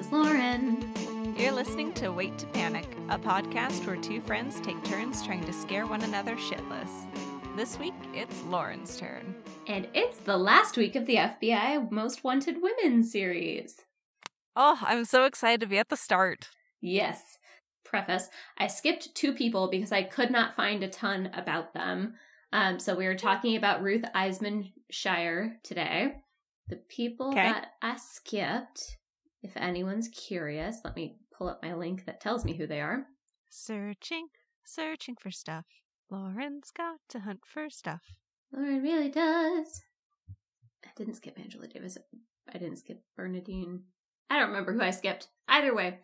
is Lauren. You're listening to Wait to Panic, a podcast where two friends take turns trying to scare one another shitless. This week, it's Lauren's turn. And it's the last week of the FBI Most Wanted Women series. Oh, I'm so excited to be at the start. Yes. Preface I skipped two people because I could not find a ton about them. Um, so we were talking about Ruth Eisman Shire today. The people Okay. that I skipped, if anyone's curious, let me pull up my link that tells me who they are. Searching, searching for stuff. Lauren's got to hunt for stuff. Lauren really does. I didn't skip Angela Davis. I didn't skip Bernadine. I don't remember who I skipped. Either way.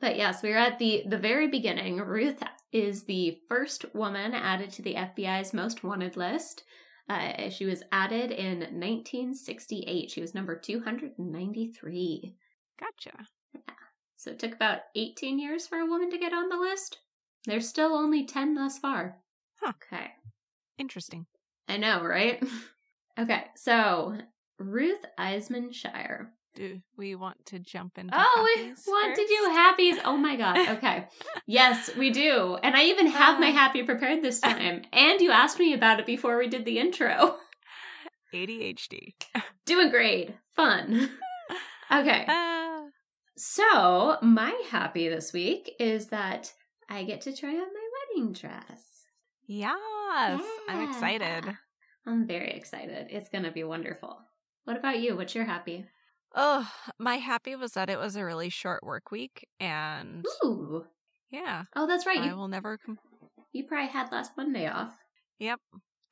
But yes, we are at the the very beginning. Ruth is the first woman added to the FBI's most wanted list. Uh, she was added in 1968. She was number 293. Gotcha. Yeah. So it took about 18 years for a woman to get on the list. There's still only 10 thus far. Huh. Okay. Interesting. I know, right? okay, so Ruth Eisemann-Schier. Do we want to jump into Oh, we want to do happies. Oh my god. Okay. yes, we do. And I even have my Uh. happy prepared this time. And you asked me about it before we did the intro. ADHD. Doing great. Fun. Okay. Ah. So, my happy this week is that I get to try on my wedding dress. yes, I'm excited. I'm very excited. It's going to be wonderful. What about you? What's your happy? Oh, my happy was that it was a really short work week, and Ooh. yeah, Oh, that's right. I You, will never. Com- you probably had last Monday off. yep,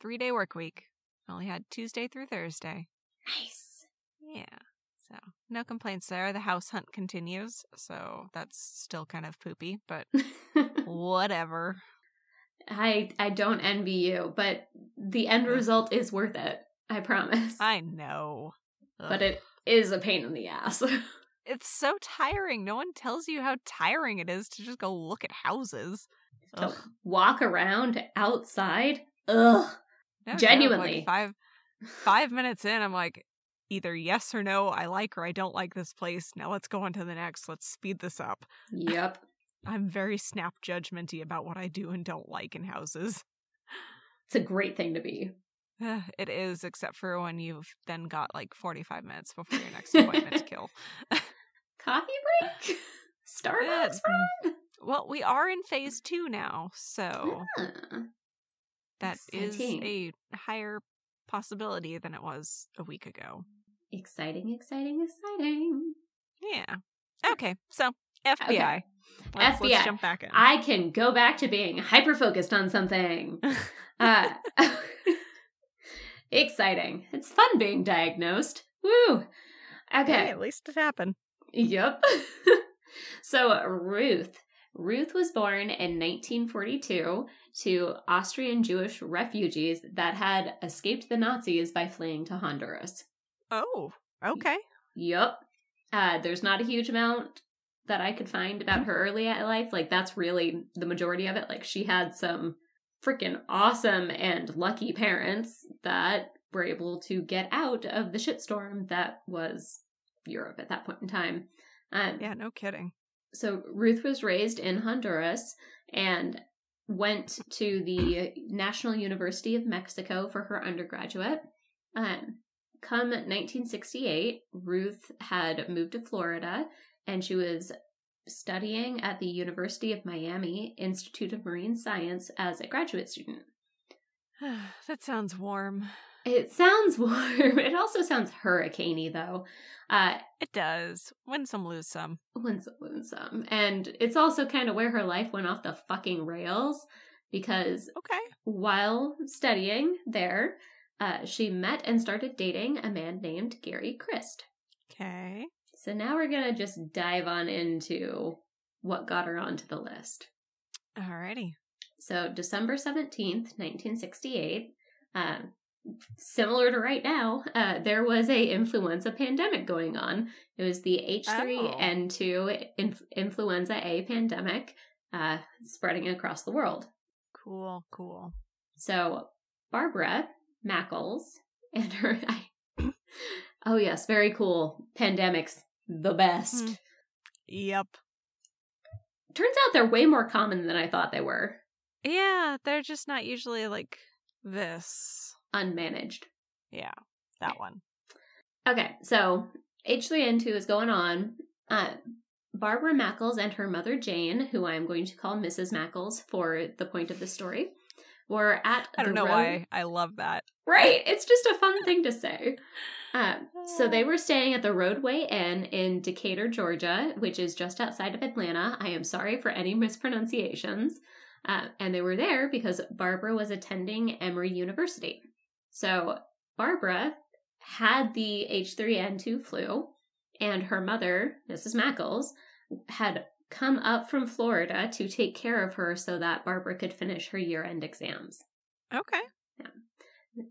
three day work week. Only had Tuesday through Thursday. Nice. Yeah, so no complaints there. The house hunt continues, so that's still kind of poopy, but whatever. I I don't envy you, but the end result is worth it. I promise. I know, but it is a pain in the ass. it's so tiring. No one tells you how tiring it is to just go look at houses. to Ugh. walk around outside. Ugh. No Genuinely. like five five minutes in, I'm like, either yes or no, I like or I don't like this place. Now let's go on to the next. Let's speed this up. Yep. I'm very snap judgmenty about what I do and don't like in houses. It's a great thing to be. Eh, it is, except for when you've then got like 45 minutes before your next appointment to kill. Coffee break? Eh, Starbucks mm, Yeah. Well, we are in phase two now, so Ah, that is exciting. a higher possibility than it was a week ago. Exciting, exciting, exciting. Yeah. Okay, so FBI. Let's, FBI. let's jump back in. I can go back to being hyper focused on something. Uh, exciting. It's fun being diagnosed. Woo. Okay. Hey, at least it happened. Yep. so Ruth. Ruth was born in 1942 to Austrian Jewish refugees that had escaped the Nazis by fleeing to Honduras. Oh, okay. Yep. Uh, there's not a huge amount that I could find about her early life. Like, that's really the majority of it. Like, she had some freaking awesome and lucky parents that were able to get out of the shitstorm that was Europe at that point in time. Um, Yeah, no kidding. so Ruth was raised in Honduras and went to the National University of Mexico for her undergraduate. Um, come 1968, Ruth had moved to Florida and she was studying at the University of Miami Institute of Marine Science as a graduate student. that sounds warm. It sounds warm. It also sounds hurricaney, though. Uh, It does. Win some, lose some. win some, win some. And it's also kind of where her life went off the fucking rails because Okay. while studying there, uh, she met and started dating a man named Gary Krist. Okay. So now we're gonna just dive on into what got her onto the list. Alrighty. So December 17th, 1968, um, similar to right now, uh, there was a influenza pandemic going on. It was the H3N2 inf- influenza A pandemic uh, spreading across the world. Cool, cool. So Barbara Mackles and her, I, Oh, yes, very cool. Pandemics, the best. Hmm. Yep. Turns out they're way more common than I thought they were. Yeah, they're just not usually like this. Unmanaged. Yeah, that one. Okay, so H3N2 is going on. Uh, Barbara Mackles and her mother Jane, who I am going to call Mrs. Mackles for the point of the story, were at. I don't the know road- why I love that. Right, it's just a fun thing to say. Um, so they were staying at the Rodeway Inn in Decatur, Georgia, which is just outside of Atlanta. I am sorry for any mispronunciations. Uh, and they were there because Barbara was attending Emory University. So Barbara had the H3N2 flu, and her mother, Mrs. Mackles, had come up from Florida to take care of her so that Barbara could finish her year end exams Okay.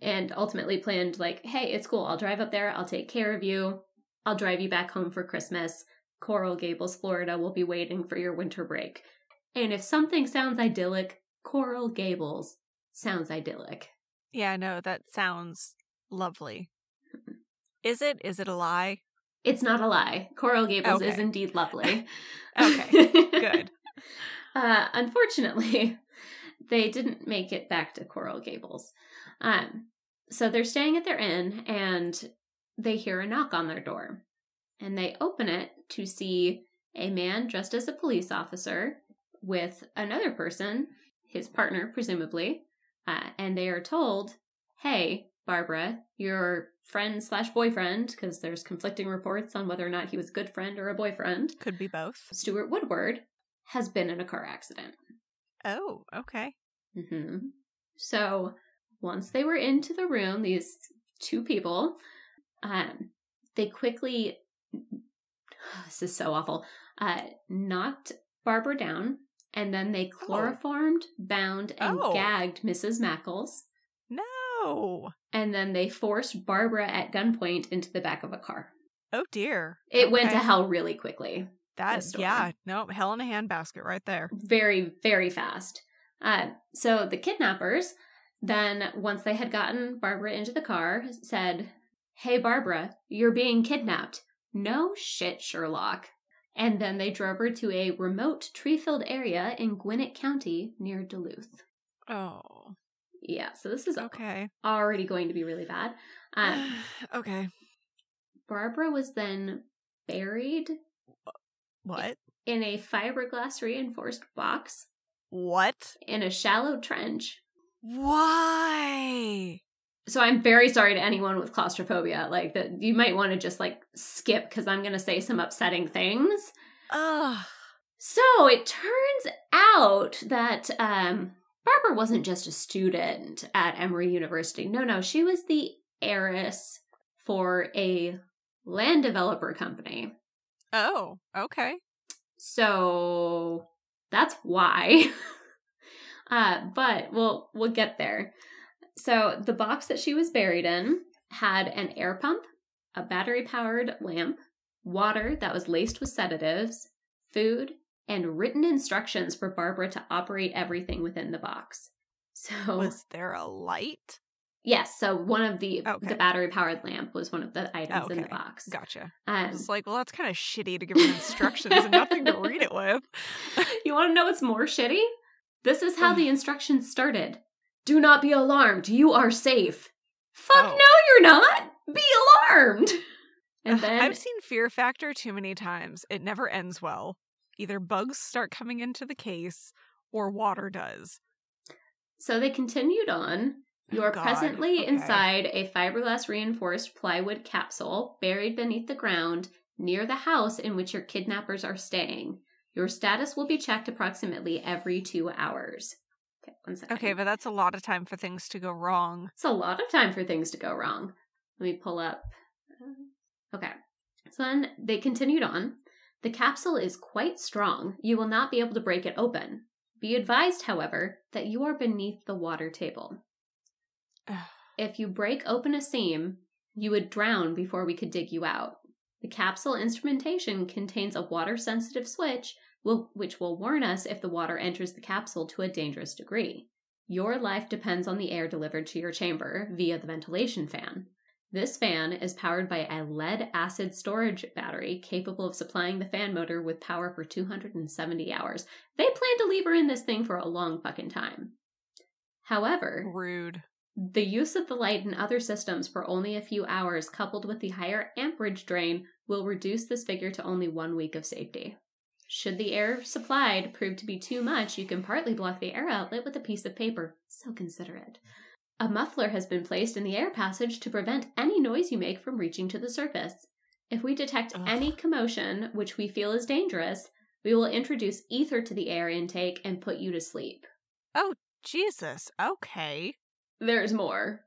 and ultimately planned like hey it's cool i'll drive up there i'll take care of you i'll drive you back home for christmas coral gables florida will be waiting for your winter break and if something sounds idyllic coral gables sounds idyllic Yeah, no, that sounds lovely. Is it? Is it a lie? It's not a lie. Coral gables is indeed lovely. Okay, good. uh, unfortunately they didn't make it back to coral gables. Um, so they're staying at their inn and they hear a knock on their door and they open it to see a man dressed as a police officer with another person his partner presumably uh, and they are told hey barbara your friend slash boyfriend because there's conflicting reports on whether or not he was a good friend or a boyfriend Could be both. stuart woodward has been in a car accident Oh, okay. Mm-hmm. So once they were into the room, these two people, um, they quickly. This is so awful. Uh, knocked Barbara down, and then they chloroformed, bound, and Oh. gagged Mrs. Mackles, No. And then they forced Barbara at gunpoint into the back of a car. Oh dear. It went to hell really quickly. That story. yeah. No, hell in a handbasket right there. very very fast uh, so the kidnappers then once they had gotten barbara into the car said hey barbara you're being kidnapped no shit sherlock and then they drove her to a remote tree-filled area in gwinnett county near duluth Oh. Yeah so this is Okay. already going to be really bad um, okay. barbara was then buried What? in a fiberglass reinforced box What? in a shallow trench Why? So I'm very sorry to anyone with claustrophobia. Like that, you might want to just like skip because I'm going to say some upsetting things. Ugh. So it turns out that um, Barbara wasn't just a student at Emory University. No, no, she was the heiress for a land developer company. Oh, okay. So that's why. uh, but we'll we'll get there. So the box that she was buried in had an air pump, a battery powered lamp, water that was laced with sedatives, food, and written instructions for Barbara to operate everything within the box. So Was there a light? yes, so one of the Okay. the battery powered lamp was one of the items in the box. Gotcha. Um, was like, well, that's kind of shitty to give them instructions and nothing to read it with. you want to know what's more shitty? This is how the instructions started. Do not be alarmed. You are safe. Fuck Oh. no, you're not. Be alarmed. And then I've seen Fear Factor too many times. It never ends well. Either bugs start coming into the case or water does. so they continued on. You Oh, are God. presently Okay. inside a fiberglass reinforced plywood capsule buried beneath the ground near the house in which your kidnappers are staying. Your status will be checked approximately every two hours. Okay, one second. Okay, but that's a lot of time for things to go wrong. It's a lot of time for things to go wrong. Let me pull up. Okay. So then they continued on. The capsule is quite strong. You will not be able to break it open. Be advised, however, that you are beneath the water table. If you break open a seam, you would drown before we could dig you out. The capsule instrumentation contains a water sensitive switch will, which will warn us if the water enters the capsule to a dangerous degree. Your life depends on the air delivered to your chamber via the ventilation fan. This fan is powered by a lead acid storage battery capable of supplying the fan motor with power for 270 hours. They plan to leave her in this thing for a long fucking time. However, Rude. the use of the light in other systems for only a few hours, coupled with the higher amperage drain, will reduce this figure to only one week of safety. Should the air supplied prove to be too much, you can partly block the air outlet with a piece of paper. So consider it. A muffler has been placed in the air passage to prevent any noise you make from reaching to the surface. If we detect Ugh. any commotion which we feel is dangerous, we will introduce ether to the air intake and put you to sleep. Oh, Jesus. Okay. There's more.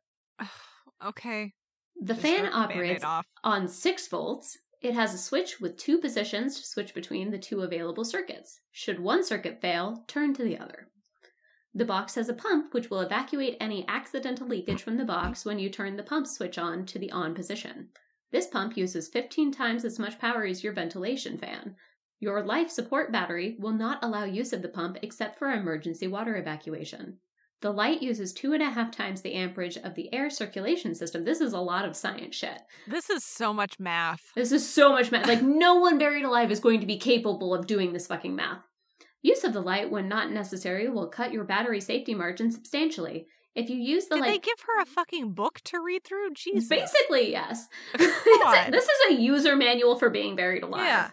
Okay. The Just fan the operates on 6 volts. It has a switch with two positions to switch between the two available circuits. Should one circuit fail, turn to the other. The box has a pump which will evacuate any accidental leakage from the box when you turn the pump switch on to the on position. This pump uses 15 times as much power as your ventilation fan. Your life support battery will not allow use of the pump except for emergency water evacuation. The light uses two and a half times the amperage of the air circulation system. This is a lot of science shit. This is so much math. This is so much math. Like, no one buried alive is going to be capable of doing this fucking math. Use of the light, when not necessary, will cut your battery safety margin substantially. If you use the Did light. they give her a fucking book to read through? Jesus. Basically, yes. A- this is a user manual for being buried alive. Yeah.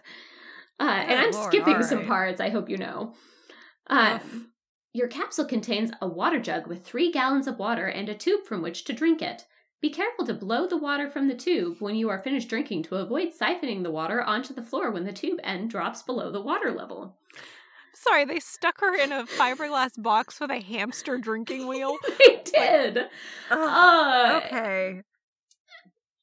Uh, and I'm lord, skipping some parts, I hope you know. Uh, your capsule contains a water jug with three gallons of water and a tube from which to drink it. Be careful to blow the water from the tube when you are finished drinking to avoid siphoning the water onto the floor when the tube end drops below the water level. Sorry, they stuck her in a fiberglass box with a hamster drinking wheel. they did. Uh, okay.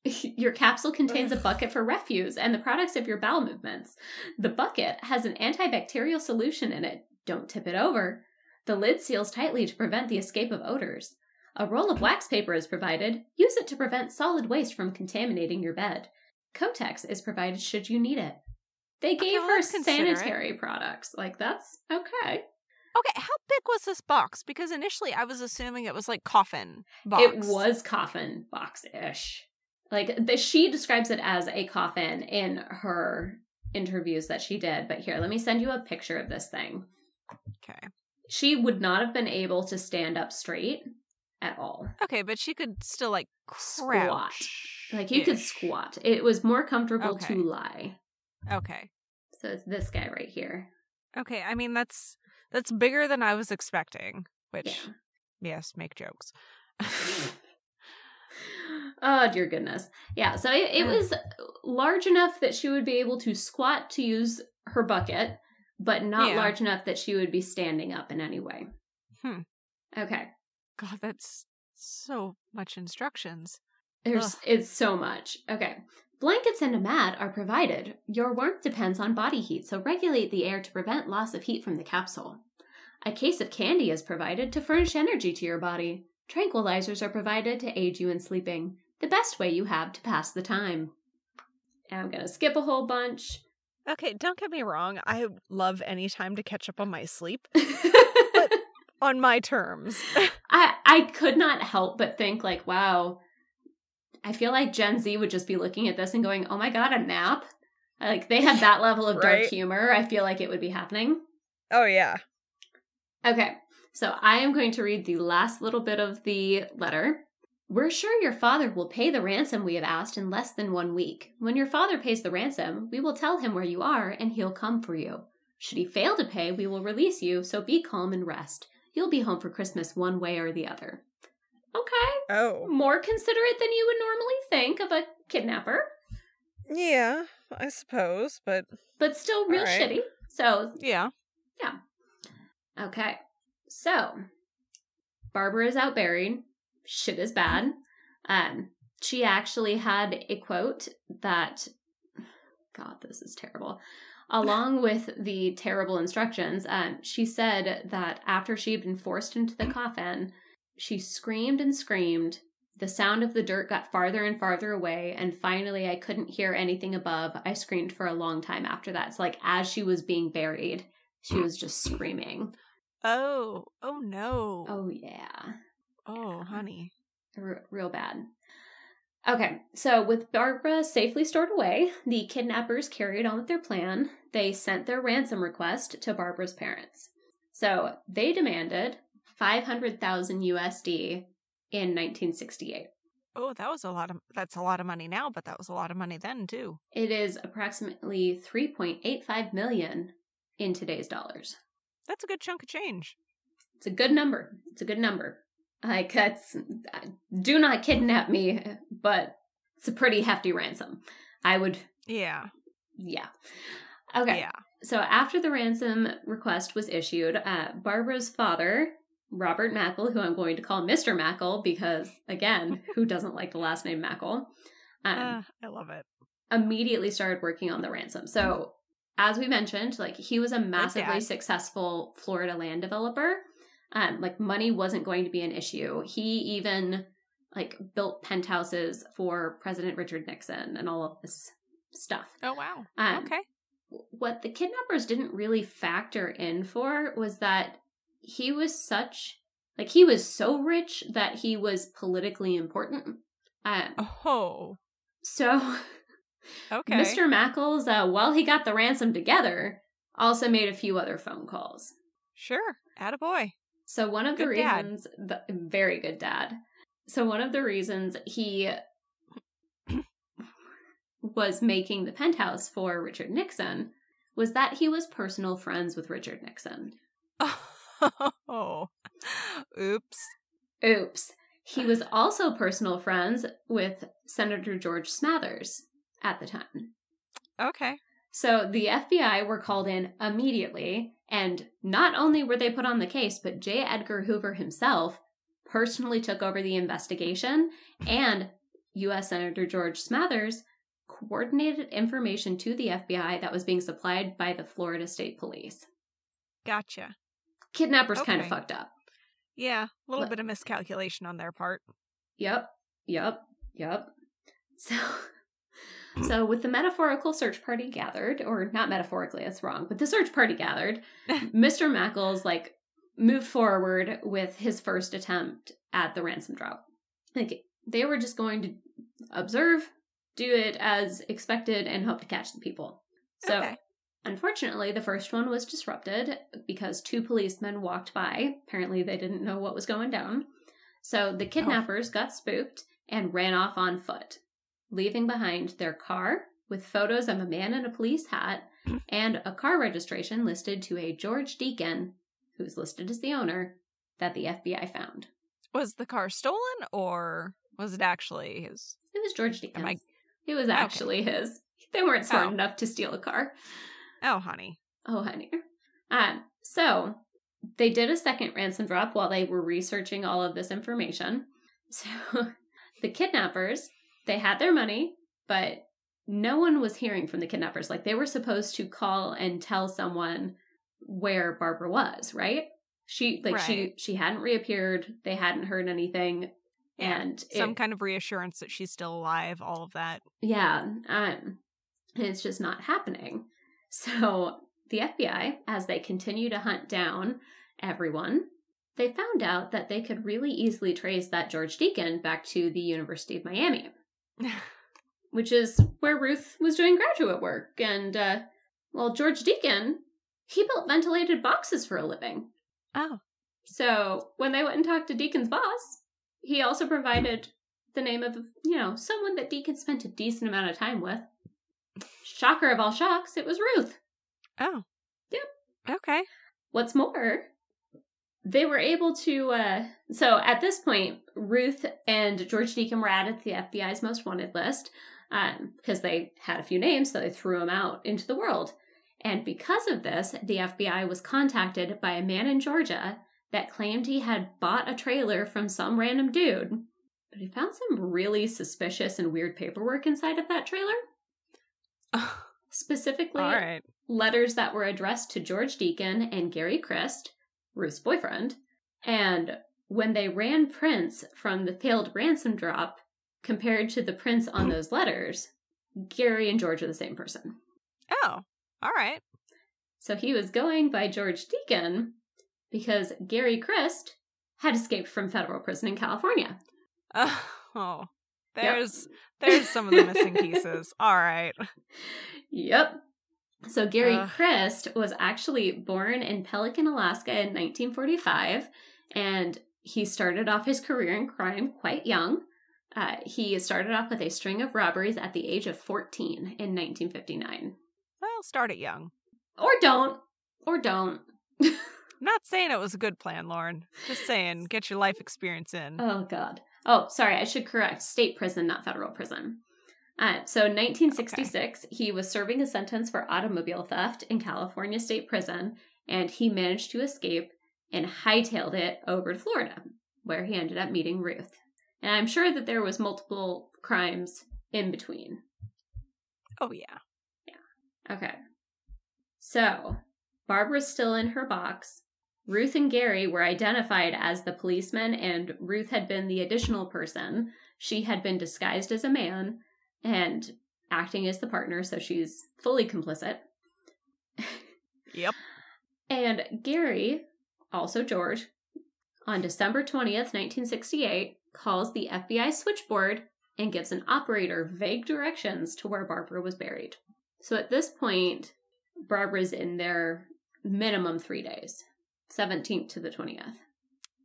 Your capsule contains a bucket for refuse and the products of your bowel movements. The bucket has an antibacterial solution in it. Don't tip it over. The lid seals tightly to prevent the escape of odors. A roll of wax paper is provided. Use it to prevent solid waste from contaminating your bed. Kotex is provided should you need it. They gave well, her sanitary products. Like, that's okay. Okay, how big was this box? Because initially I was assuming it was like coffin box. It was coffin box ish. Like the, she describes it as a coffin in her interviews that she did. But here, let me send you a picture of this thing. Okay. She would not have been able to stand up straight at all. Okay, but she could still like Squat. Like you could squat. It was more comfortable Okay. to lie. Okay. So it's this guy right here. Okay, I mean that's that's bigger than I was expecting, which Yeah. yes, make jokes. oh dear goodness. Yeah, so it, it was large enough that she would be able to squat to use her bucket, but not Yeah. large enough that she would be standing up in any way. Hmm. Okay. God, that's so much instructions. There's Ugh. it's so much. Okay. Blankets and a mat are provided. Your warmth depends on body heat, so regulate the air to prevent loss of heat from the capsule. A case of candy is provided to furnish energy to your body. Tranquilizers are provided to aid you in sleeping, the best way you have to pass the time. And I'm gonna skip a whole bunch. Okay, don't get me wrong. I love any time to catch up on my sleep but on my terms. I I could not help but think like, wow, I feel like Gen Z would just be looking at this and going, "Oh my god, a nap." Like they have that level of dark humor. I feel like it would be happening. oh yeah. Okay, so I am going to read the last little bit of the letter. We're sure your father will pay the ransom we have asked in less than one week. When your father pays the ransom, we will tell him where you are and he'll come for you. Should he fail to pay, we will release you, so be calm and rest. You'll be home for Christmas one way or the other. Okay, Oh. more considerate than you would normally think of a kidnapper, Yeah, I suppose, but but still real right. shitty. So Yeah. yeah. Okay. So, Barbara is out buried. Shit is bad. Um, she actually had a quote that, God, this is terrible. Along with the terrible instructions, um, she said that after she had been forced into the coffin, she screamed and screamed. The sound of the dirt got farther and farther away, and finally, I couldn't hear anything above. I screamed for a long time after that. So, like, as she was being buried, she was just screaming. Oh. Oh no. Oh yeah, Oh, honey. R- real bad. Okay, so with Barbara safely stored away, the kidnappers carried on with their plan. They sent their ransom request to Barbara's parents. So they demanded 500,000 USD in 1968. Oh, that was a lot of that's a lot of money now, but that was a lot of money then too. It is approximately 3.85 million in today's dollars. That's a good chunk of change. It's a good number. It's a good number. Like that's do not kidnap me, but it's a pretty hefty ransom. I would Yeah. yeah. Okay. Yeah. So after the ransom request was issued, uh, Barbara's father, Robert Mackle, who I'm going to call Mr. Mackle because, again, who doesn't like the last name Mackle, um, Uh, I love it. immediately started working on the ransom. So, as we mentioned, like he was a massively successful Florida land developer. Um, like money wasn't going to be an issue. He even like built penthouses for President Richard Nixon and all of this stuff. Oh wow. Um, okay. what the kidnappers didn't really factor in for was that he was such like he was so rich that he was politically important. Um, Oh. so Okay. Mr. Mackles, uh, while he got the ransom together, also made a few other phone calls. Sure. Attaboy. So one of the Good dad. reasons, the, very good dad. So one of the reasons he was making the penthouse for Richard Nixon was that he was personal friends with Richard Nixon. Oh. Oops. Oops. He was also personal friends with Senator George Smathers at the time. Okay. So the FBI were called in immediately, and not only were they put on the case, but J. Edgar Hoover himself personally took over the investigation, and U.S. Senator George Smathers coordinated information to the FBI that was being supplied by the Florida State Police. Gotcha. Kidnappers kind of fucked up. Yeah. A little Let- bit of miscalculation on their part. Yep, yep, yep. So, so with the metaphorical search party gathered, or not metaphorically, that's wrong, but the search party gathered, Mr. Mackles like moved forward with his first attempt at the ransom drop. Like they were just going to observe, do it as expected, and hope to catch the people. So Okay. Unfortunately, the first one was disrupted because two policemen walked by. Apparently, they didn't know what was going down. So the kidnappers got spooked and ran off on foot, leaving behind their car with photos of a man in a police hat and a car registration listed to a George Deacon, who's listed as the owner, that the FBI found. Was the car stolen or was it actually his? It was George Deacon's. Am I- It was actually his. They weren't smart Oh. enough to steal a car. Oh, honey. Oh, honey. Um, so they did a second ransom drop while they were researching all of this information. So the kidnappers, they had their money, but no one was hearing from the kidnappers. Like they were supposed to call and tell someone where Barbara was, right? She like she Right. she hadn't reappeared. They hadn't heard anything, Yeah, and Some it- kind of reassurance that she's still alive. All of that. yeah, um, it's just not happening. So the FBI, as they continue to hunt down everyone, they found out that they could really easily trace that George Deacon back to the University of Miami, which is where Ruth was doing graduate work. And, uh, well, George Deacon, he built ventilated boxes for a living. oh. So when they went and talked to Deacon's boss, he also provided the name of, you know, someone that Deacon spent a decent amount of time with. Shocker of all shocks, it was Ruth. Oh. Yep. Okay. What's more, they were able to. Uh, so at this point, Ruth and George Deacon were added to the FBI's most wanted list um, because they had a few names, so they threw them out into the world. And because of this, the FBI was contacted by a man in Georgia that claimed he had bought a trailer from some random dude, but he found some really suspicious and weird paperwork inside of that trailer. Specifically, right. letters that were addressed to George Deacon and Gary Krist, Ruth's boyfriend. And when they ran prints from the failed ransom drop compared to the prints on those letters, Gary and George are the same person. Oh. All right. So he was going by George Deacon because Gary Krist had escaped from federal prison in California. Oh. There's there's some of the missing pieces. All right. Yep. So Gary Ugh. Krist was actually born in Pelican, Alaska in 1945, and he started off his career in crime quite young. Uh, he started off with a string of robberies at the age of 14 in 1959. Well, start it young. Or don't. Or don't. I'm not saying it was a good plan, Lauren. Just saying, get your life experience in. Oh, God. Oh, sorry. I should correct. State prison, not federal prison. Uh, so, in 1966, he was serving a sentence for automobile theft in California State Prison, and he managed to escape and hightailed it over to Florida, where he ended up meeting Ruth. And I'm sure that there was multiple crimes in between. Oh yeah. yeah. Okay. So, Barbara's still in her box. Ruth and Gary were identified as the policeman, and Ruth had been the additional person. She had been disguised as a man and acting as the partner, so she's fully complicit. Yep. And Gary, also George, on December 20th, 1968, calls the FBI switchboard and gives an operator vague directions to where Barbara was buried. So at this point, Barbara's in there minimum three days, 17th to the 20th.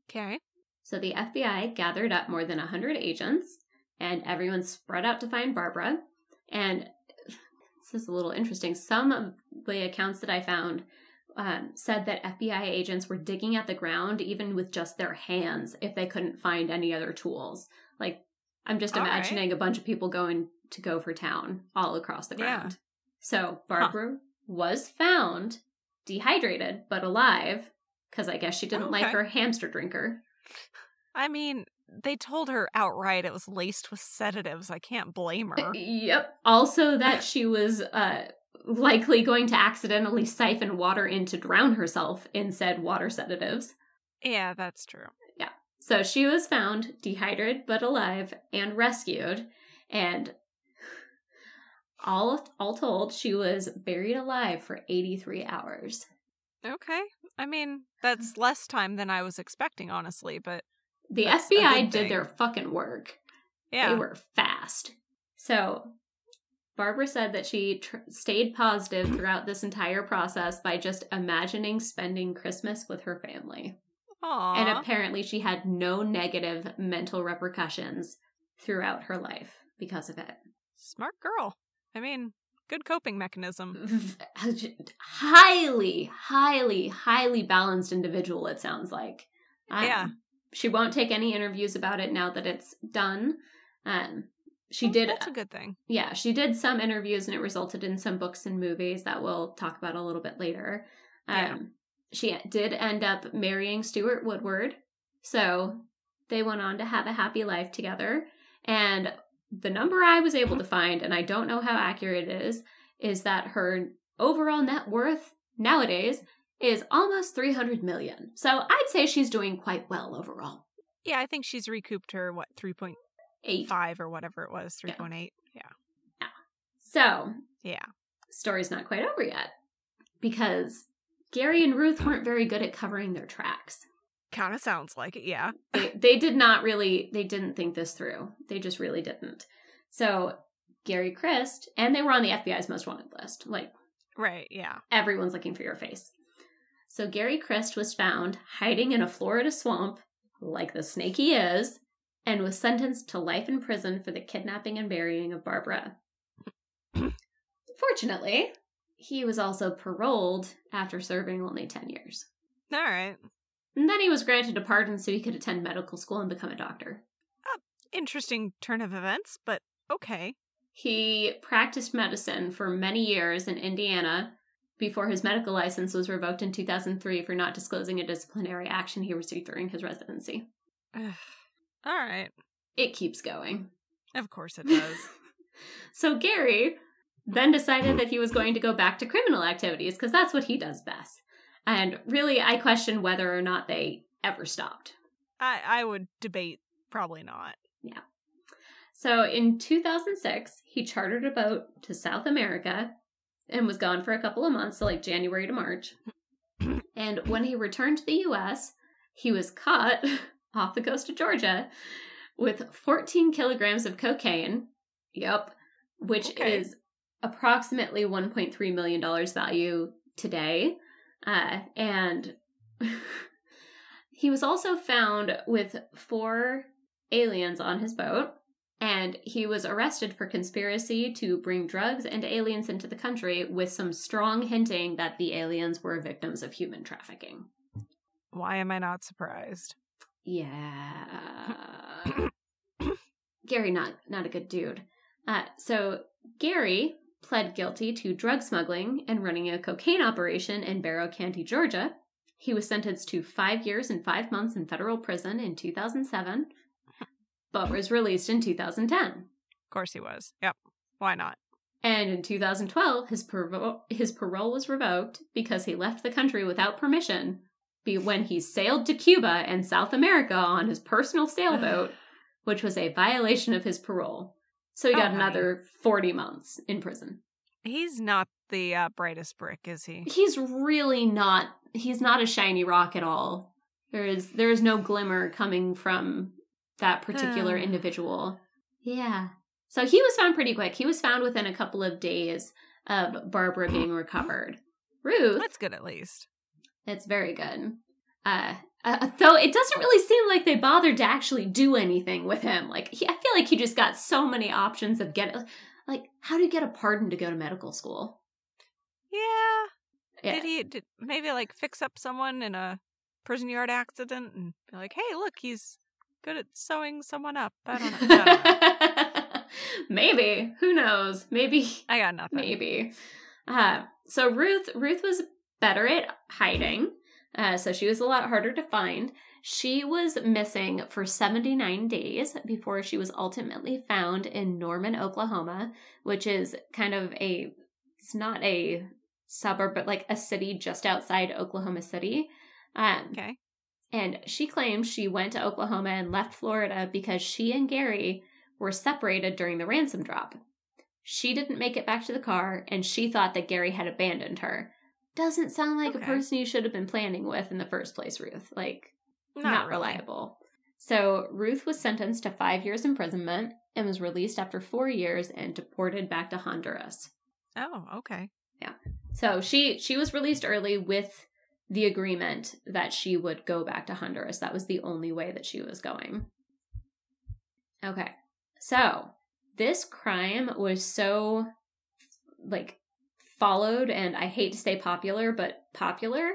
Okay. So the FBI gathered up more than 100 agents, and everyone spread out to find Barbara. And this is a little interesting. Some of the accounts that I found um, said that FBI agents were digging at the ground even with just their hands if they couldn't find any other tools. Like, I'm just All right. imagining a bunch of people going to go for town all across the Yeah. ground. So Barbara was found dehydrated but alive because I guess she didn't like her hamster drinker. I mean, they told her outright it was laced with sedatives. I can't blame her. Yep. Also, that she was uh, likely going to accidentally siphon water in to drown herself in said water sedatives. yeah, that's true. Yeah. So she was found dehydrated but alive and rescued, and all all told, she was buried alive for 83 hours. Okay. I mean, mm-hmm. that's less time than I was expecting, honestly, but The FBI did their fucking work. yeah. They were fast. So, Barbara said that she tr- stayed positive throughout this entire process by just imagining spending Christmas with her family. Aw. And apparently, she had no negative mental repercussions throughout her life because of it. Smart girl. I mean, good coping mechanism. Highly, highly, highly balanced individual, it sounds like. Um, Yeah. She won't take any interviews about it now that it's done. Um, she did That's a good thing. yeah, she did some interviews and it resulted in some books and movies that we'll talk about a little bit later. Um, Yeah. She did end up marrying Stuart Woodward. So they went on to have a happy life together. And the number I was able to find, and I don't know how accurate it is, is that her overall net worth nowadays is almost 300 million. So I'd say she's doing quite well overall. Yeah, I think she's recouped her, what, 3.5 Eight. or whatever it was, Yeah. 3.8. Yeah. Yeah. So Yeah. story's not quite over yet because Gary and Ruth weren't very good at covering their tracks. Kind of sounds like it, yeah. They, they did not really, they didn't think this through. They just really didn't. So Gary Krist, and they were on the FBI's most wanted list. Like Right, yeah. everyone's looking for your face. So Gary Krist was found hiding in a Florida swamp, like the snake he is, and was sentenced to life in prison for the kidnapping and burying of Barbara. Fortunately, he was also paroled after serving only 10 years. All right. And then he was granted a pardon so he could attend medical school and become a doctor. Ah, interesting turn of events, but okay. He practiced medicine for many years in Indiana before his medical license was revoked in 2003 for not disclosing a disciplinary action he received during his residency. Ugh. All right. It keeps going. Of course it does. So Gary then decided that he was going to go back to criminal activities because that's what he does best. And really, I question whether or not they ever stopped. I I would debate probably not. Yeah. So in 2006, he chartered a boat to South America and was gone for a couple of months, so like January to March. and when he returned to the US, he was caught off the coast of Georgia with 14 kilograms of cocaine. Yep. Which Okay. is approximately $1.3 million value today. Uh, and he was also found with four aliens on his boat. And he was arrested for conspiracy to bring drugs and aliens into the country with some strong hinting that the aliens were victims of human trafficking. Why am I not surprised? Yeah. Gary not not a good dude. Uh, so Gary pled guilty to drug smuggling and running a cocaine operation in Barrow County, Georgia. He was sentenced to five years and five months in federal prison in 2007, but was released in 2010. Of course he was. Yep. Why not? And in 2012, his parole his parole was revoked because he left the country without permission. Be when he sailed to Cuba and South America on his personal sailboat, which was a violation of his parole. So he Oh, got honey. another 40 months in prison. He's not the uh, brightest brick, is he? He's really not he's not a shiny rock at all. There is there is no glimmer coming from that particular Ah. individual. Yeah. So he was found pretty quick. He was found within a couple of days of Barbara being recovered. Ruth, That's good at least. it's very good. Uh, uh, though it doesn't really seem like they bothered to actually do anything with him. Like he, I feel like he just got so many options of get like how do you get a pardon to go to medical school? Yeah. Yeah. Did he did maybe like fix up someone in a prison yard accident and be like, "Hey, look, he's good at sewing someone up." I don't know. I, don't know. Maybe. Who knows? Maybe. I got nothing. Maybe. Uh, so Ruth Ruth was better at hiding. Uh, so she was a lot harder to find. She was missing for 79 days before she was ultimately found in Norman, Oklahoma, which is kind of a it's not a suburb but like a city just outside Oklahoma City. Um, Okay. and she claims she went to Oklahoma and left Florida because she and Gary were separated during the ransom drop. She didn't make it back to the car, and she thought that Gary had abandoned her. Doesn't sound like Okay. a person you should have been planning with in the first place, Ruth. Like, not, Not really. reliable. So, Ruth was sentenced to five years imprisonment and was released after four years and deported back to Honduras. Oh, okay. Yeah. So she she was released early with the agreement that she would go back to Honduras. That was the only way that she was going. Okay. So, this crime was so like followed and I hate to say popular, but popular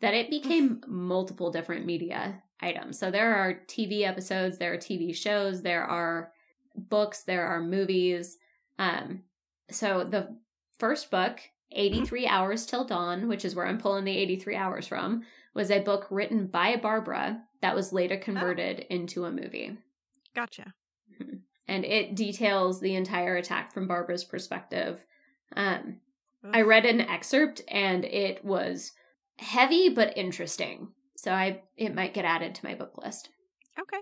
that it became multiple different media items. So there are TV episodes, there are TV shows, there are books, there are movies. Um so the first book 83 Hours Till Dawn, which is where I'm pulling the 83 hours from, was a book written by Barbara that was later converted into a movie. Gotcha. And it details the entire attack from Barbara's perspective. Um, I read an excerpt and it was heavy but interesting. So I it might get added to my book list. Okay.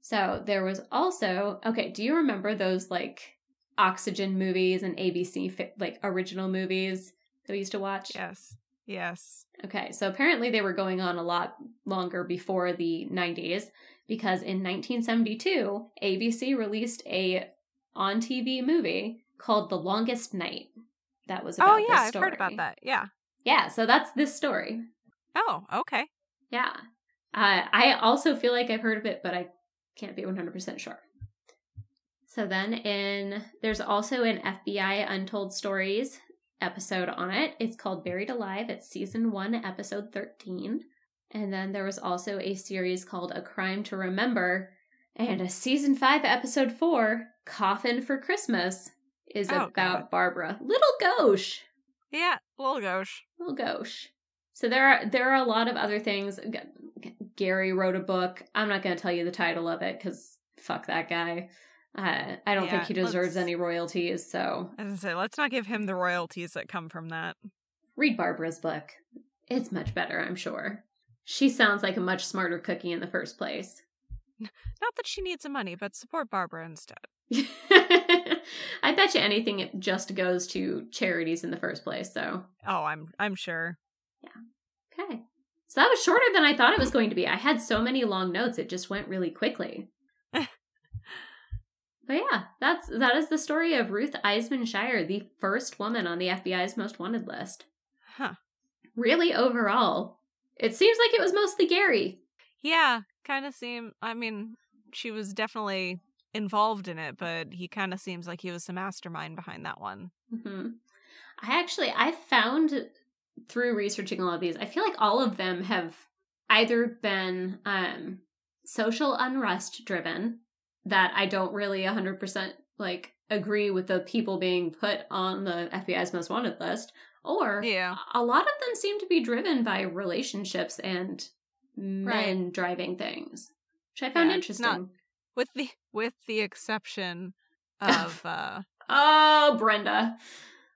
So there was also okay. Do you remember those like Oxygen movies and ABC like original movies that we used to watch? Yes. Yes. Okay, so apparently they were going on a lot longer before the 90s because in 1972 ABC released a on TV movie called The Longest Night. That was about Oh yeah, I've heard about that. Yeah. Yeah, so that's this story. Oh, okay. Yeah. Uh, I also feel like I've heard of it, but I can't be 100% sure. So then in there's also an FBI Untold Stories episode on it. It's called Buried Alive. It's season 1, episode 13. And then there was also a series called A Crime to Remember and a season 5 episode 4, Coffin for Christmas is Oh, about God. Barbara. Little gauche Yeah, little gauche. little gauche. So there are there are a lot of other things. G- Gary wrote a book. I'm not going to tell you the title of it because fuck that guy. Uh, I don't Yeah, think he deserves any royalties. So I say, let's not give him the royalties that come from that. read Barbara's book. It's much better, I'm sure. She sounds like a much smarter cookie in the first place. Not that she needs the money, but support Barbara instead. I bet you anything it just goes to charities in the first place. So Oh, I'm I'm sure. Yeah. Okay. So that was shorter than I thought it was going to be. I had so many long notes; it just went really quickly. But yeah, that's that is the story of Ruth Eisemann-Schier, the first woman on the FBI's most wanted list. Huh. Really, overall, it seems like it was mostly Gary. Yeah, kind of seem. I mean, she was definitely involved in it, but he kind of seems like he was the mastermind behind that one. hmm I actually I found through researching all of these, I feel like all of them have either been um social unrest driven that I don't really 100% like agree with the people being put on the FBI's most wanted list or Yeah. a lot of them seem to be driven by relationships and men driving things, which I found Yeah, interesting. With the with the exception of uh Oh, Brenda.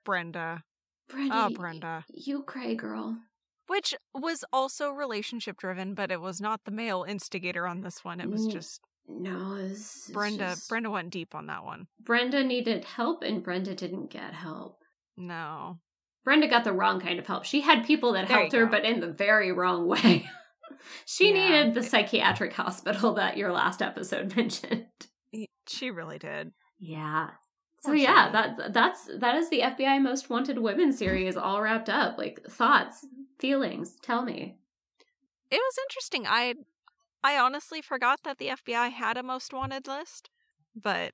Brenda. Brenda. Oh, Brenda. You cray girl. Which was also relationship driven, but it was not the male instigator on this one. It was just No, it's, it's Brenda. just- Brenda went deep on that one. Brenda needed help and Brenda didn't get help. No. Brenda got the wrong kind of help. She had people that There helped her, go. but in the very wrong way. She Yeah. needed the psychiatric hospital that your last episode mentioned. She really did. Yeah. So yeah, that that's that is the FBI Most Wanted Women series all wrapped up. Like thoughts, feelings. Tell me. It was interesting. I I honestly forgot that the FBI had a most wanted list, but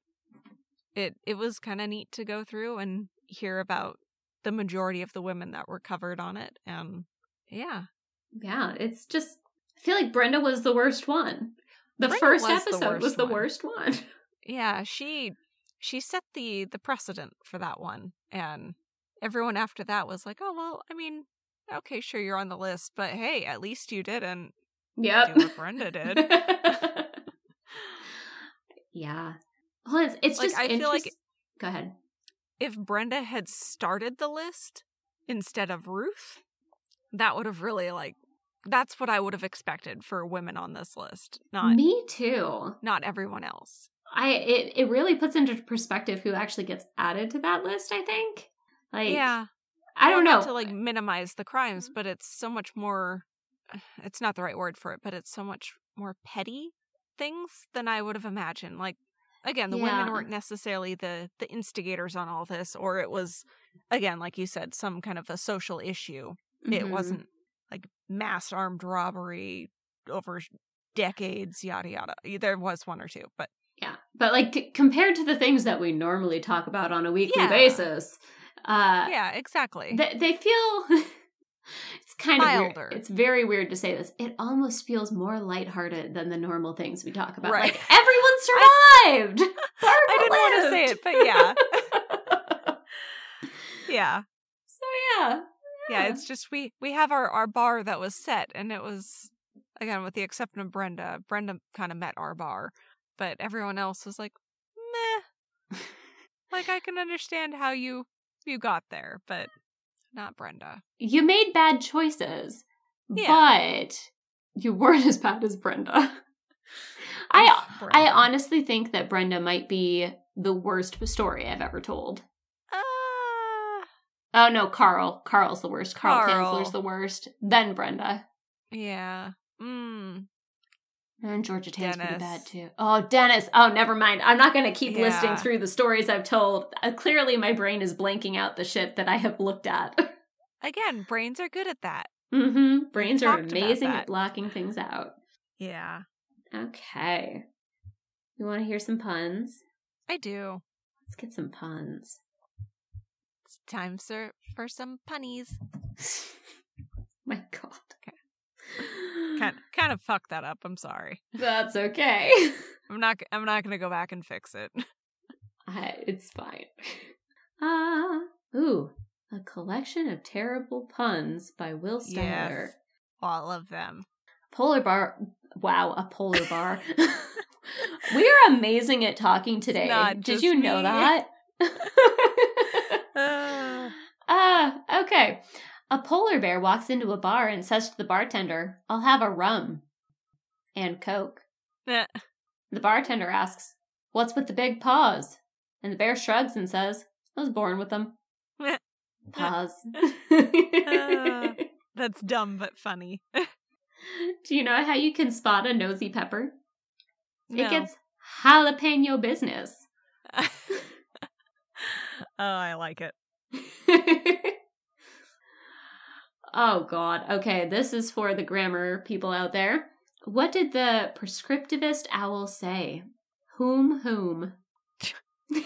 it it was kind of neat to go through and hear about the majority of the women that were covered on it and yeah. Yeah, it's just I feel like Brenda was the worst one. The Brenda first was the episode was the one. worst one. Yeah, she she set the the precedent for that one and everyone after that was like, "Oh, well, I mean, okay, sure you're on the list, but hey, at least you didn't Yep. do what Brenda did." yeah. Well, it's, it's Like, just I feel like- Go ahead. if Brenda had started the list instead of Ruth, that would have really like that's what I would have expected for women on this list, not Me too. not everyone else. I it it really puts into perspective who actually gets added to that list. I think. Like, yeah, I don't know. to like minimize the crimes, but it's so much more. It's not the right word for it, but it's so much more petty things than I would have imagined. Like again, the Yeah. women weren't necessarily the the instigators on all this, or it was again, like you said, some kind of a social issue. It Mhm. wasn't like mass armed robbery over decades, yada yada. There was one or two, but Yeah, but like c- compared to the things that we normally talk about on a weekly Yeah. basis, uh, yeah, exactly. they, they feel it's kind of Milder. weird. It's very weird to say this. It almost feels more lighthearted than the normal things we talk about. Right. Like everyone survived. I didn't want to say it, but yeah, yeah, so yeah, yeah. It's just we we have our our bar that was set, and it was again with the exception of Brenda. Brenda kind of met our bar, but everyone else was like, meh. like I can understand how you you got there, but not Brenda. you made bad choices, Yeah. but you weren't as bad as Brenda. I Ugh, I honestly think that Brenda might be the worst story I've ever told. Oh no, Carl. Carl's the worst. Carl, Carl. Kinsler's the worst. Then Brenda. yeah. Mm. And Georgia Tate's pretty bad too. Oh, Dennis. Oh, never mind. I'm not going to keep listing through the stories I've told. Uh, clearly, my brain is blanking out the shit that I have looked at. Again, brains are good at that. mm-hmm. Brains are talked about amazing at blocking things out. Yeah, Okay. You want to hear some puns? I do. Let's get some puns. Time sir, for some punnies. my God. Okay. Kind kind of fucked that up. I'm sorry. That's okay. I'm not. I'm not gonna go back and fix it. I, it's fine. Ah, ooh, a collection of terrible puns by Will Styler. Yes. All of them. Polar bar. Wow, a polar bar. we are amazing at talking today. Did you know me. That? Uh, Ah, okay. A polar bear walks into a bar and says to the bartender, "I'll have a rum and coke." The bartender asks, "What's with the big paws?" And the bear shrugs and says, "I was born with them." Pause. Uh. That's dumb but funny. Do you know how you can spot a nosy pepper? No. It gets jalapeno business. Oh, I like it. oh god. Okay, this is for the grammar people out there. What did the prescriptivist owl say? Whom whom?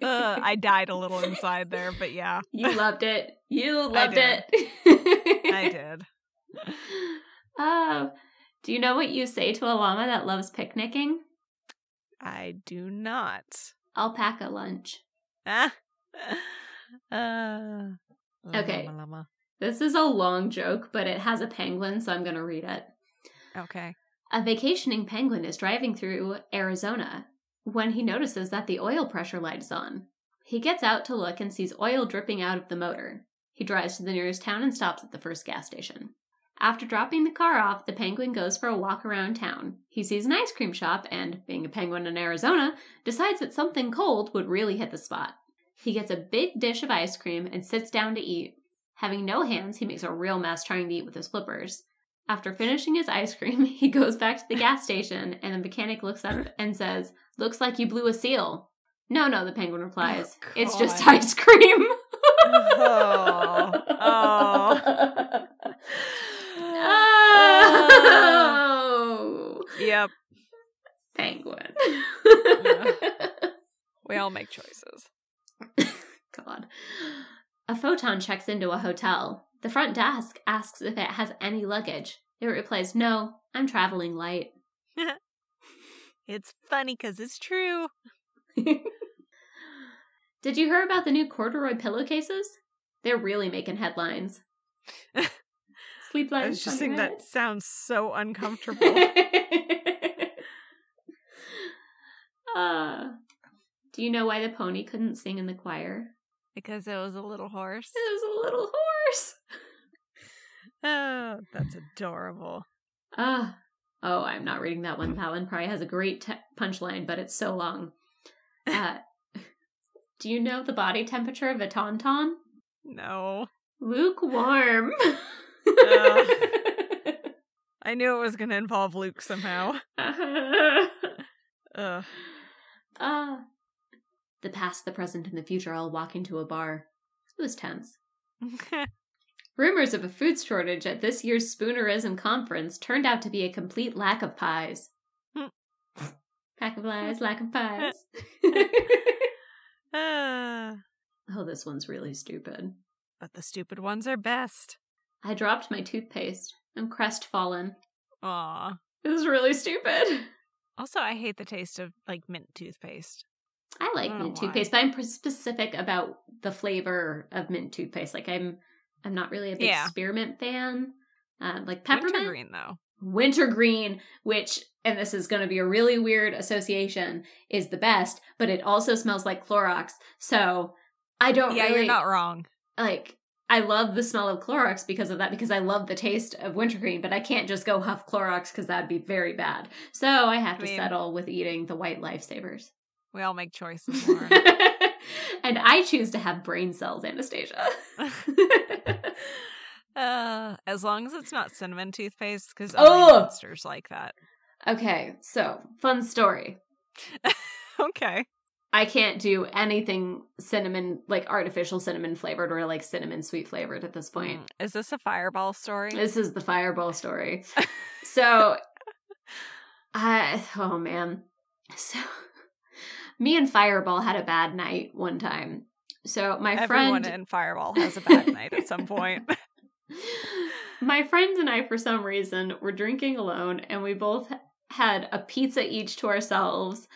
Uh, I died a little inside there, but yeah, you loved it. You loved did. it. I did. Oh, do you know what you say to a llama that loves picnicking? I do not. Alpaca lunch. Ah. Uh, Okay. llama, llama. This is a long joke, but it has a penguin, so I'm going to read it. Okay. A vacationing penguin is driving through Arizona when he notices that the oil pressure light is on. He gets out to look and sees oil dripping out of the motor. He drives to the nearest town and stops at the first gas station. After dropping the car off, the penguin goes for a walk around town. He sees an ice cream shop and, being a penguin in Arizona, decides that something cold would really hit the spot. He gets a big dish of ice cream and sits down to eat. Having no hands, he makes a real mess trying to eat with his flippers. After finishing his ice cream, he goes back to the gas station and the mechanic looks up and says, Looks like you blew a seal. No, no, the penguin replies. Oh, it's just ice cream. Oh. Oh. Oh. Yep. Penguin. We all make choices. God. A photon checks into a hotel. The front desk asks if it has any luggage. It replies, No, I'm traveling light. It's funny because it's true. Did you hear about the new corduroy pillowcases? They're really making headlines. Sleep I was just saying that sounds so uncomfortable. uh, do you know why the pony couldn't sing in the choir? because it was a little horse. It was a little horse. Oh, that's adorable. Ah. oh, I'm not reading that one. That one probably has a great te- punchline, but it's so long. Uh, do you know the body temperature of a tauntaun? No. Lukewarm. I knew it was going to involve Luke somehow. Ugh. Ah. the past, the present, and the future all walk into a bar. It was tense. Rumors of a food shortage at this year's Spoonerism conference turned out to be a complete lack of pies. Pack of lies, lack of pies. Ah, oh, this one's really stupid. but the stupid ones are best. I dropped my toothpaste. I'm crestfallen. Aw. This is really stupid. Also, I hate the taste of like mint toothpaste. I like I mint why. toothpaste, but I'm specific about the flavor of mint toothpaste. Like I'm, I'm not really a big Yeah. spearmint fan. Uh, like peppermint, Wintergreen, though. wintergreen, which, and this is going to be a really weird association, is the best, but it also smells like Clorox. So I don't Yeah, really you're not wrong. like. I love the smell of Clorox because of that, because I love the taste of wintergreen, but I can't just go huff Clorox because that'd be very bad. So I have I to mean- settle with eating the white lifesavers. We all make choices, and I choose to have brain cells, Anastasia. uh, as long as it's not cinnamon toothpaste, because Oh! monsters like that. okay, so fun story. Okay. I can't do anything cinnamon, like artificial cinnamon flavored or like cinnamon sweet flavored at this point. Mm, Is this a fireball story? This is the fireball story. so, I, oh man. So, me and Fireball had a bad night one time. So, my Everyone friend. in Fireball has a bad night at some point. My friends and I, for some reason, were drinking alone, and we both had a pizza each to ourselves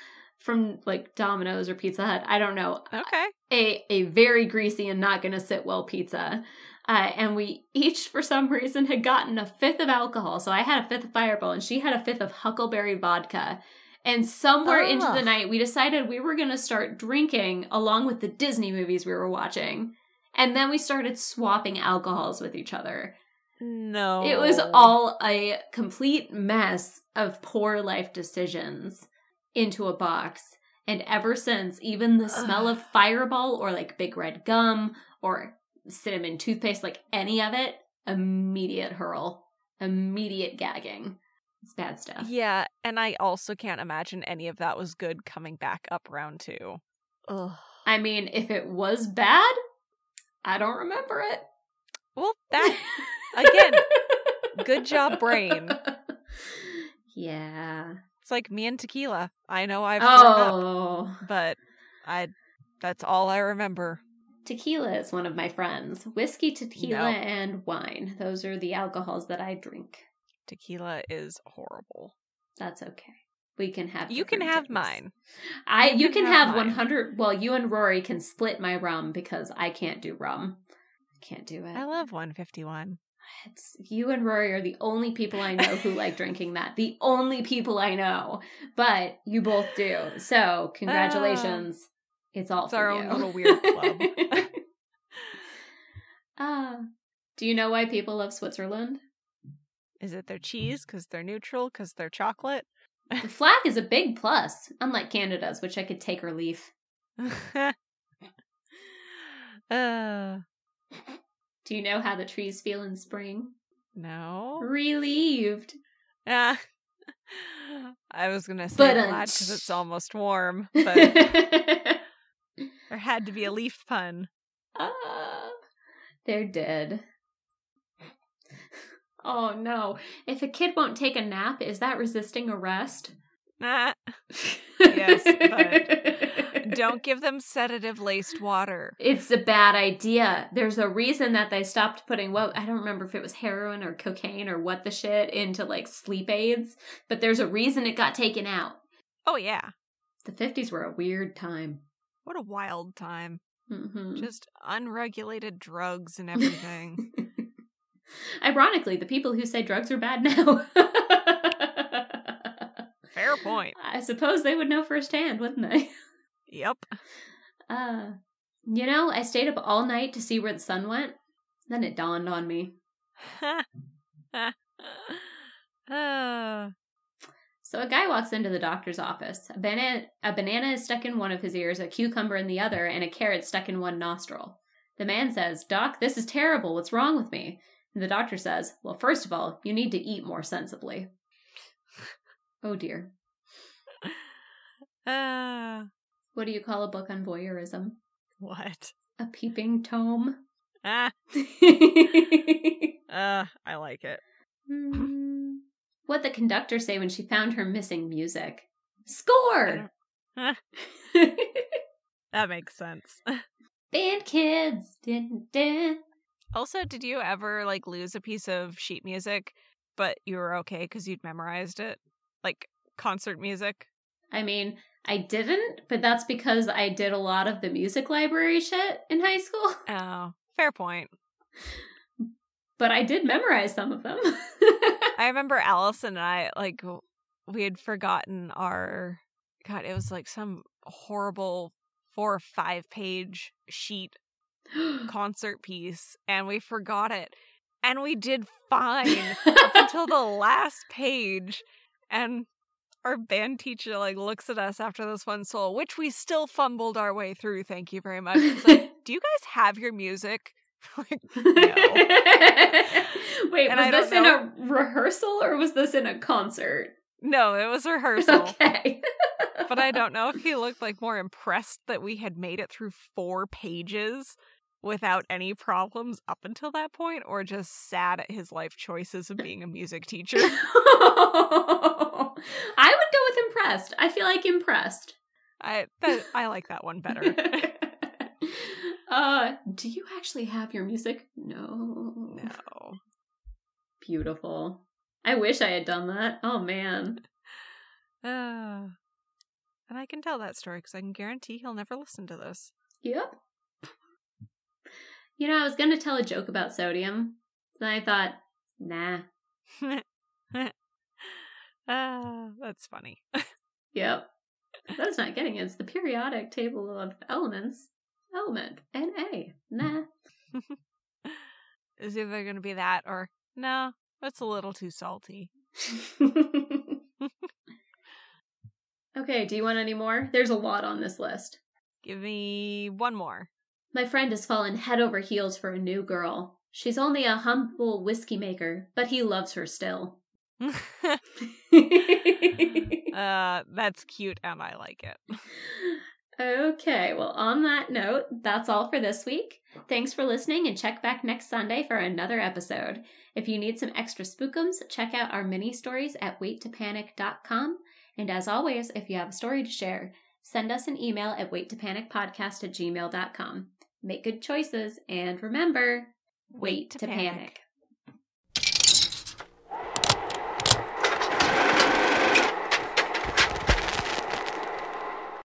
from like Domino's or Pizza Hut. I don't know. Okay. A a very greasy and not going to sit well pizza. Uh, and we each, for some reason, had gotten a fifth of alcohol. So I had a fifth of Fireball, and she had a fifth of Huckleberry vodka. And somewhere into the night, we decided we were going to start drinking along with the Disney movies we were watching. And then we started swapping alcohols with each other. No. It was all a complete mess of poor life decisions into a box. And ever since, even the smell of fireball or like big red gum or cinnamon toothpaste, like any of it, immediate hurl, immediate gagging. It's bad stuff. Yeah, and I also can't imagine any of that was good coming back up round two. Ugh. I mean, if it was bad, I don't remember it. Well, that again, good job, brain. Yeah. Like me and tequila. I know I've thrown up, Oh. but I that's all I remember. Tequila is one of my friends. Whiskey, tequila, No. and wine. Those are the alcohols that I drink. Tequila is horrible. That's okay. We can have You can have things. mine. I You you can can have have 100 well you and Rory can split my rum because I can't do rum. I can't do it. I love 151. It's you and Rory are the only people I know who like drinking that. The only people I know. But you both do. So, congratulations. it's all It's for our you. own little weird club. Ah. do you know why people love Switzerland? Is it their cheese because they're neutral because they're chocolate? The flag is a big plus, unlike Canada's, which I could take or leave. uh, Do you know how the trees feel in spring? no. Relieved. Ah. I was gonna say But, glad because it's almost warm, but there had to be a leaf pun. Ah, they're dead. Oh no. If a kid won't take a nap, is that resisting arrest? Ah, Yes, but don't give them sedative laced water. It's a bad idea. There's a reason that they stopped putting what I don't remember if it was heroin or cocaine or what the shit into like sleep aids, but there's a reason it got taken out. Oh yeah, The 50s were a weird time. what a wild time! hmm Just unregulated drugs and everything. Ironically, the people who say drugs are bad now. Fair point. I suppose they would know firsthand, wouldn't they? Yep. Uh, you know, I stayed up all night to see where the sun went. Then it dawned on me. uh, So a guy walks into the doctor's office. A banana, a banana is stuck in one of his ears, a cucumber in the other, and a carrot stuck in one nostril. The man says, Doc, this is terrible. What's wrong with me? And the doctor says, Well, first of all, you need to eat more sensibly. Oh dear. uh, What do you call a book on voyeurism? what? A peeping tome? Ah, uh, I like it. Hmm. what the conductor say when she found her missing music? Score! That makes sense. Band kids! Dun, dun. Also, did you ever like lose a piece of sheet music, but you were okay because you'd memorized it, like concert music? I mean, I didn't, but that's because I did a lot of the music library shit in high school. Oh, fair point. But I did memorize some of them. I remember Allison and I like we had forgotten our God. It was like some horrible four or five page sheet concert piece, and we forgot it, and we did fine up until the last page, and our band teacher like looks at us after this one solo, which we still fumbled our way through. Thank you very much. It's like, do you guys have your music? like, Wait, And was this in a rehearsal or was this in a concert? no, it was rehearsal. Okay. but I don't know if he looked like more impressed that we had made it through four pages without any problems up until that point, or just sad at his life choices of being a music teacher. I would go with impressed. I feel like impressed. I that, I like that one better. uh, do you actually have your music? No. No. Beautiful. I wish I had done that. Oh man. Uh, and I can tell that story because I can guarantee he'll never listen to this. Yep. You know, I was gonna tell a joke about sodium. Then I thought, nah. Ah, that's funny. Yep. That's not getting it. It's the periodic table of elements. Element. Na. Nah. Is either going to be that or no, that's a little too salty. okay, do you want any more? There's a lot on this list. Give me one more. My friend has fallen head over heels for a new girl. She's only a humble whiskey maker, but he loves her still. uh, that's cute and I like it. Okay, well, on that note, that's all for this week. Thanks for listening and check back next Sunday for another episode. If you need some extra spookums, check out our mini stories at waittopanic.com. And as always, if you have a story to share, send us an email at waittopanic.podcast at gmail.com. Make good choices and remember, wait, Wait to panic. panic.